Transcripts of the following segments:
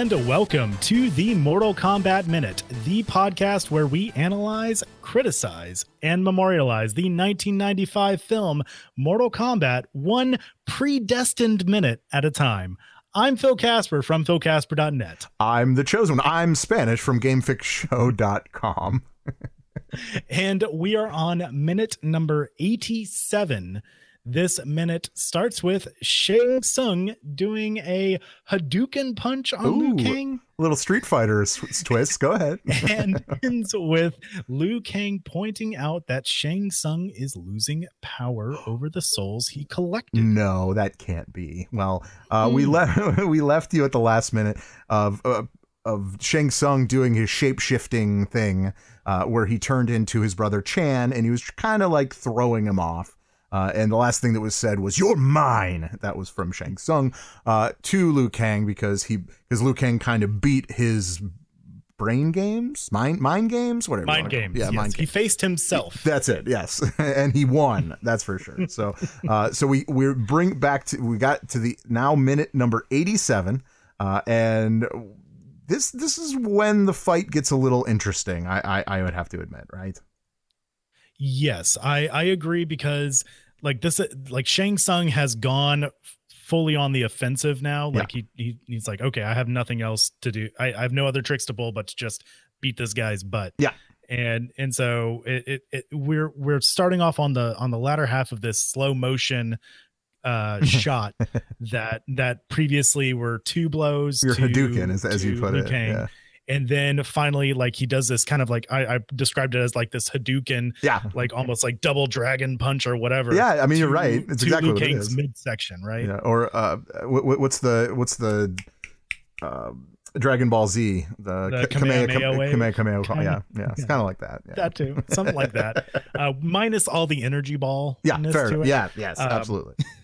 And welcome to the Mortal Kombat Minute, the podcast where we analyze, criticize, and memorialize the 1995 film Mortal Kombat one predestined minute at a time. I'm Phil Casper from philcasper.net. I'm the chosen one. I'm Spanish from GameFixShow.com. and we are on minute number 87 this minute starts with Shang Tsung doing a Hadouken punch on Ooh, Liu Kang. Little Street Fighter twist. Go ahead. and ends with Liu Kang pointing out that Shang Tsung is losing power over the souls he collected. No, that can't be. Well, uh, mm. we hmm. left we left you at the last minute of. Uh, of Shang Tsung doing his shape shifting thing, uh, where he turned into his brother Chan, and he was kind of like throwing him off. Uh, and the last thing that was said was "You're mine." That was from Shang Tsung uh, to Liu Kang because he because Liu Kang kind of beat his brain games, mind mind games, whatever. Mind games. Yeah, yes. mind. He faced himself. That's it. Yes, and he won. That's for sure. So, uh, so we we bring back to we got to the now minute number eighty seven, uh, and this this is when the fight gets a little interesting. I, I I would have to admit, right? Yes, I I agree because like this like Shang Tsung has gone fully on the offensive now. Like yeah. he, he he's like, okay, I have nothing else to do. I, I have no other tricks to pull but to just beat this guy's butt. Yeah. And and so it, it, it we're we're starting off on the on the latter half of this slow motion uh shot that that previously were two blows. Your to, Hadouken, as, as you put it. Yeah and then finally like he does this kind of like I, I, described it as like this Hadouken, yeah, like almost like double dragon punch or whatever. Yeah, I mean to, you're right. It's exactly Liu Kang's midsection, right? Yeah, or uh, what's the what's the uh, Dragon Ball Z, the, the Kamehameha, Kamehameha, Kamehameha, yeah, yeah, it's kind of like that. Yeah. That too, something like that, uh, minus all the energy ball. Yeah, fair. Yeah, yes, um, absolutely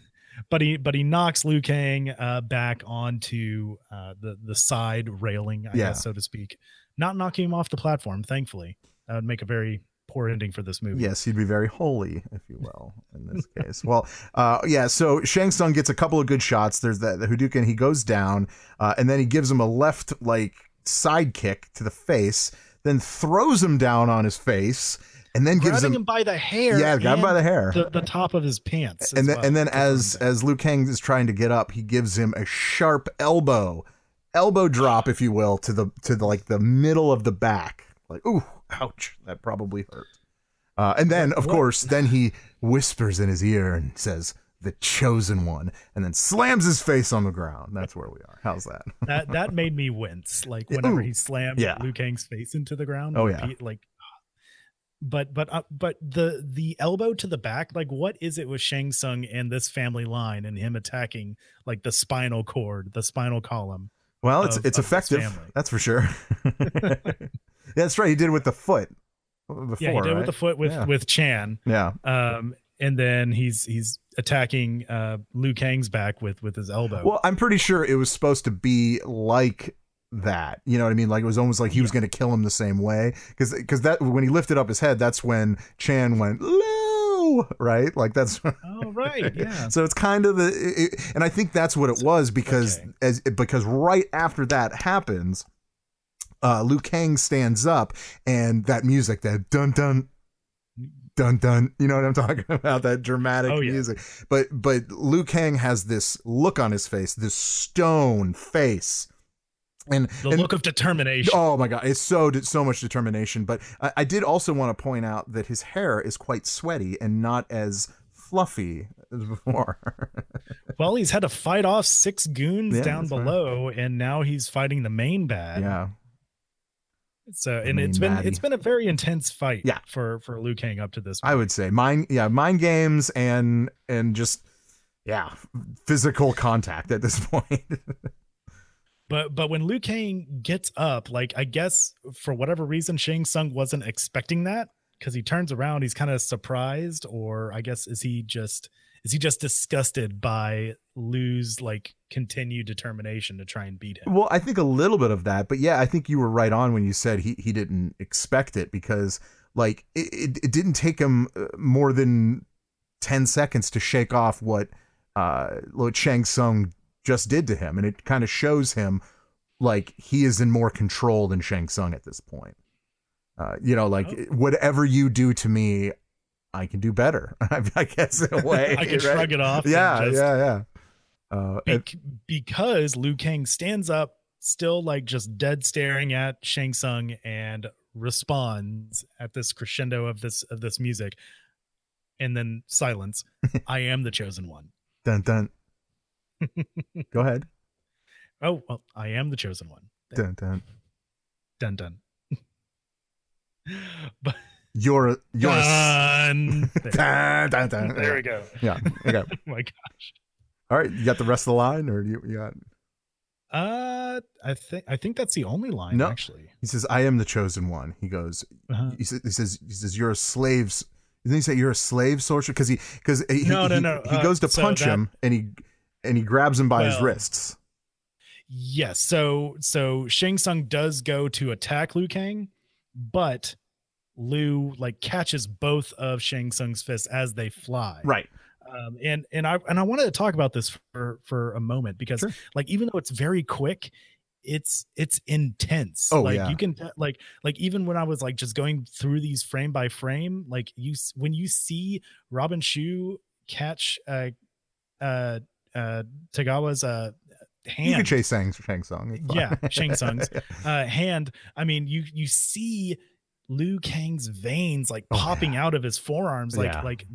but he but he knocks Liu Kang uh, back onto uh, the the side railing, I yeah. guess, so to speak. Not knocking him off the platform, thankfully. That would make a very poor ending for this movie. Yes, he'd be very holy, if you will, in this case. well, uh, yeah. So Shang Tsung gets a couple of good shots. There's that the Hadouken. He goes down, uh, and then he gives him a left like side kick to the face, then throws him down on his face and then gives him, him, by the hair. Yeah, grab him by the hair, the, the top of his pants. And then, well. and then as as Liu Kang is trying to get up, he gives him a sharp elbow, elbow drop, if you will, to the to the like the middle of the back. Like, ooh, ouch, that probably hurt. Uh, and then, of what? course, then he whispers in his ear and says, "The chosen one," and then slams his face on the ground. That's where we are. How's that? that that made me wince. Like whenever Ooh, he slammed yeah. Liu Kang's face into the ground. Oh yeah. like but but uh, but the the elbow to the back like what is it with Shang Tsung and this family line and him attacking like the spinal cord the spinal column well it's of, it's of effective that's for sure. That's right he did it with the foot. Before, yeah he did right? with the foot with yeah. with Chan. Yeah. Um and then he's he's attacking uh Liu Kang's back with with his elbow. Well I'm pretty sure it was supposed to be like that. You know what I mean? Like it was almost like he was going to kill him the same way because because that when he lifted up his head, that's when Chan went Lou, right? Like that's oh right, yeah. so it's kind of the it, and I think that's what it was because okay. as because right after that happens, uh, Liu Kang stands up and that music that dun dun dun dun you know what i'm talking about that dramatic oh, yeah. music but but liu kang has this look on his face this stone face and the and, look of determination. Oh my god, it's so so much determination. But I, I, did also want to point out that his hair is quite sweaty and not as fluffy as before. well, he's had to fight off six goons yeah, down below, right. and now he's fighting the main bad. Yeah. So and it's been it's been a very intense fight. Yeah. For for Liu Kang up to this. Point. I would say mind yeah mind games and and just yeah physical contact at this point. But but when Liu Kang gets up, like I guess for whatever reason, Shang Tsung wasn't expecting that because he turns around, he's kind of surprised, or I guess is he just is he just disgusted by Liu's like continued determination to try and beat him? Well, I think a little bit of that, but yeah, I think you were right on when you said he he didn't expect it because like it, it, it didn't take him uh, more than 10 seconds to shake off what uh what Shang Tsung just did to him and it kind of shows him like he is in more control than Shang Tsung at this point. Uh, you know, like Oh. whatever you do to me, I can do better. I guess in a way. I can right? shrug it off. Yeah, just- yeah, yeah. Uh, and- Bec- because Liu Kang stands up, still like just dead staring at Shang Tsung, and responds at this crescendo of this of this music, and then silence. I am the chosen one. dun dun. Go ahead. Oh well, I am the chosen one. Dun dun. Dun dun. but You're you're a, dun. There, dun, dun, dun. there we go. Yeah. Okay. Oh my gosh. All right. You got the rest of the line, or you, you got? Uh, I think I think that's the only line No. actually. He says, "I am the chosen one." He goes. Uh-huh. He says. He says. He says, "You're a slave." Didn't he say you're a slave sorcerer? Because he because he, No, no, he, no, he uh, goes to so punch that- him and he and he grabs him by his wrists. Yes. So so Shang Tsung does go to attack Liu Kang, but Liu like catches both of Shang Tsung's fists as they fly. Right. Um, and and I and I wanted to talk about this for for a moment because Sure. like even though it's very quick, it's it's intense. Oh, like yeah. you can like like even when I was like just going through these frame by frame, like you when you see Robin Shou catch uh uh uh Tagawa's uh hand You could chase Shang Shang Tsung. it's. Yeah, Shang Tsung's. uh hand i mean you you see liu kang's veins like Oh, popping yeah. out of his forearms like Yeah. like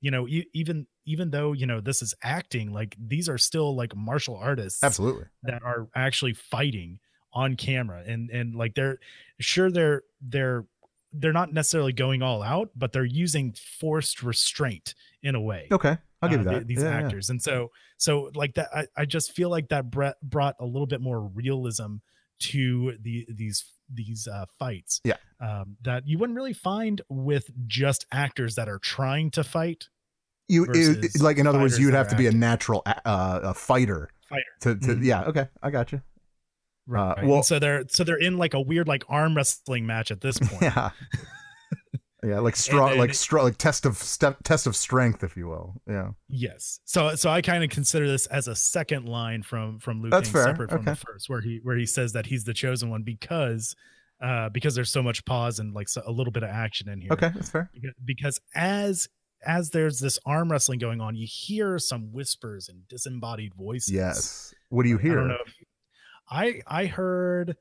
you know e- even even though you know this is acting like these are still like martial artists Absolutely. that are actually fighting on camera and and like they're sure they're they're they're not necessarily going all out but they're using forced restraint in a way Okay. I'll give uh, you the- that. these Yeah, yeah. actors and so so like that I, I just feel like that bre- brought a little bit more realism to the these these uh fights Yeah. um that you wouldn't really find with just actors that are trying to fight You it- like in other words, you would have to be a natural uh, a fighter fighter to, to Mhm. yeah. Okay, I got you. Right well- And so they're so they're in like a weird like arm wrestling match at this point Yeah. Yeah, like strong, then like strong, like test of step, test of strength, if you will. Yeah, Yes. So so I kind of consider this as a second line from from Luke That's fair. separate from the first, where he where he says that he's the chosen one because uh because there's so much pause and like so, a little bit of action in here. okay, that's fair. Beca- Because as as there's this arm wrestling going on, you hear some whispers and disembodied voices. Yes. What do you I hear? don't know. If, I I heard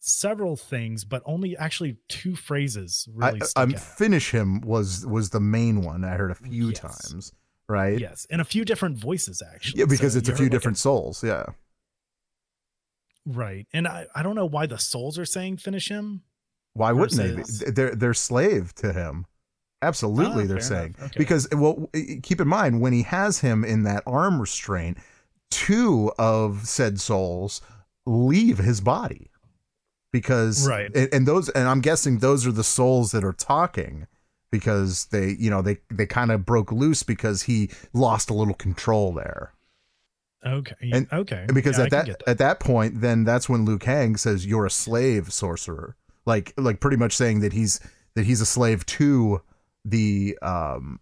several things, but only actually two phrases really I, stuck um, out. finish him was was the main one I heard a few Yes. times, right? Yes, and a few different voices actually. Yeah, because So it's a few like, different souls. Yeah. Right. And I, I don't know why the souls are saying finish him. Why wouldn't they? Be? They're they're slave to him. Absolutely, Ah, they're saying. Okay. because well, keep in mind when he has him in that arm restraint, two of said souls leave his body because Right. and, and those and I'm guessing those are the souls that are talking because they you know they they kind of broke loose because he lost a little control there. Okay. And- okay. And because Yeah, at can that, at that point, then that's when Liu Kang says you're a slave sorcerer, like like pretty much saying that he's that he's a slave to the um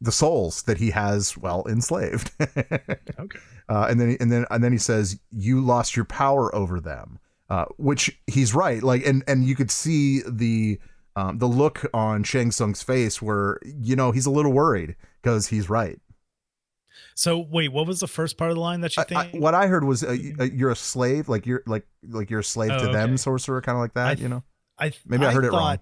the souls that he has well enslaved. Okay. uh, and then and then and then he says you lost your power over them, uh, which he's right. Like and and you could see the um, the look on Shang Tsung's face where you know he's a little worried because he's right. So wait, what was the first part of the line that you think? I, what I heard was uh, uh, you're a slave, like you're like like you're a slave Oh, to them, sorcerer, kind of like that. I you know, I maybe I heard it wrong.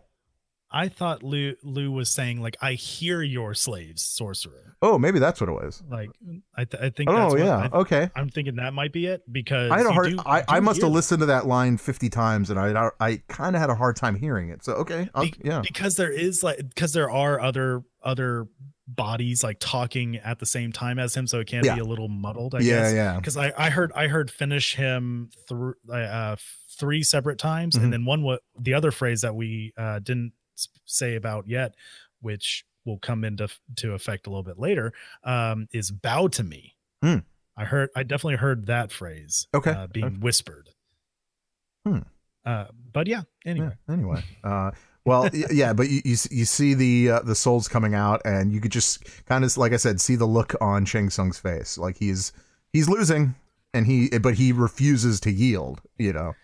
I thought Liu Liu was saying like I hear your slaves, sorcerer. oh, maybe that's what it was. Like I th- I think. Oh yeah, I, okay. I'm thinking that might be it because I had a hard. do- I, I must have listened to that line fifty times, and I I kind of had a hard time hearing it. So okay, Be- yeah, because there is like because there are other other bodies like talking at the same time as him, so it can Yeah. be a little muddled. I yeah, guess. yeah. because I, I heard I heard finish him through uh, three separate times, Mhm. and then one what the other phrase that we uh, didn't say about yet, which will come into to effect a little bit later, um, is bow to me. Hmm. I heard I definitely heard that phrase Okay. uh, being Okay. whispered. Hmm. Uh, but yeah, anyway, Yeah, anyway, uh, well, yeah, but you you, you see the uh, the souls coming out, and you could just kind of like I said, see the look on Shang Tsung's face, like he's he's losing, and he but he refuses to yield. You know.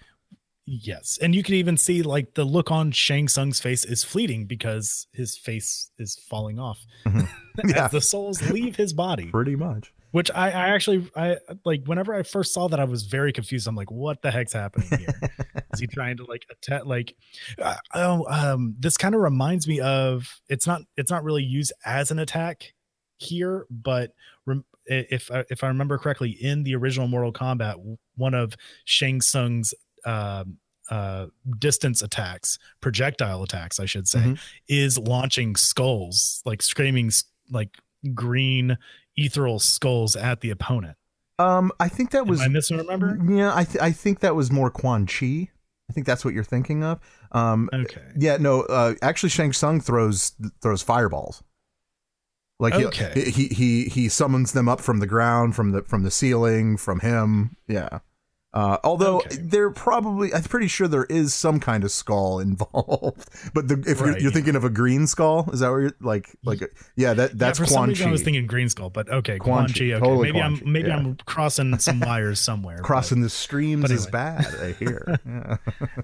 Yes, and you can even see like the look on Shang Tsung's face is fleeting because his face is falling off Mm-hmm. Yeah. as the souls leave his body. Pretty much. Which I, I actually I like whenever I first saw that I was very confused. I'm like, what the heck's happening here? is he trying to like attack? Like, uh, oh, um, this kind of reminds me of it's not it's not really used as an attack here, but rem- if I- if I remember correctly, in the original Mortal Kombat, one of Shang Tsung's um, uh, distance attacks, projectile attacks, I should say, Mhm. is launching skulls, like screaming like green ethereal skulls at the opponent. Um, I think that was Am I misremember? Yeah, I th- I think that was more Quan Chi. I think that's what you're thinking of. Um, Okay. yeah, no, uh, actually, Shang Tsung throws throws fireballs. Like he- Okay. he, he he summons them up from the ground, from the from the ceiling, from him. Yeah. Uh, although Okay. there probably, I'm pretty sure there is some kind of skull involved. But the, if Right, you're, you're yeah. thinking of a green skull, is that what you're like? Like, yeah, that that's yeah, for Quan Chi. I was thinking Green Skull, but okay, Quan Quan Chi. Okay, totally maybe Quan I'm maybe yeah. I'm crossing some wires somewhere. but Crossing the streams but is bad. I hear. Yeah.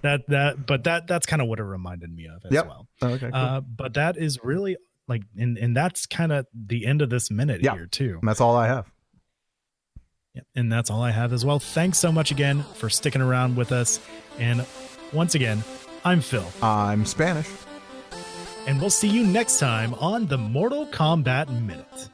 that that, but that that's kind of what it reminded me of as Yep. well. okay. Cool. Uh, but that is really like, and and that's kind of the end of this minute here too. that's all I have. Yep, And that's all I have as well. Thanks so much again for sticking around with us. And once again, I'm Phil, I'm Spanish. and we'll see you next time on the Mortal Kombat Minute.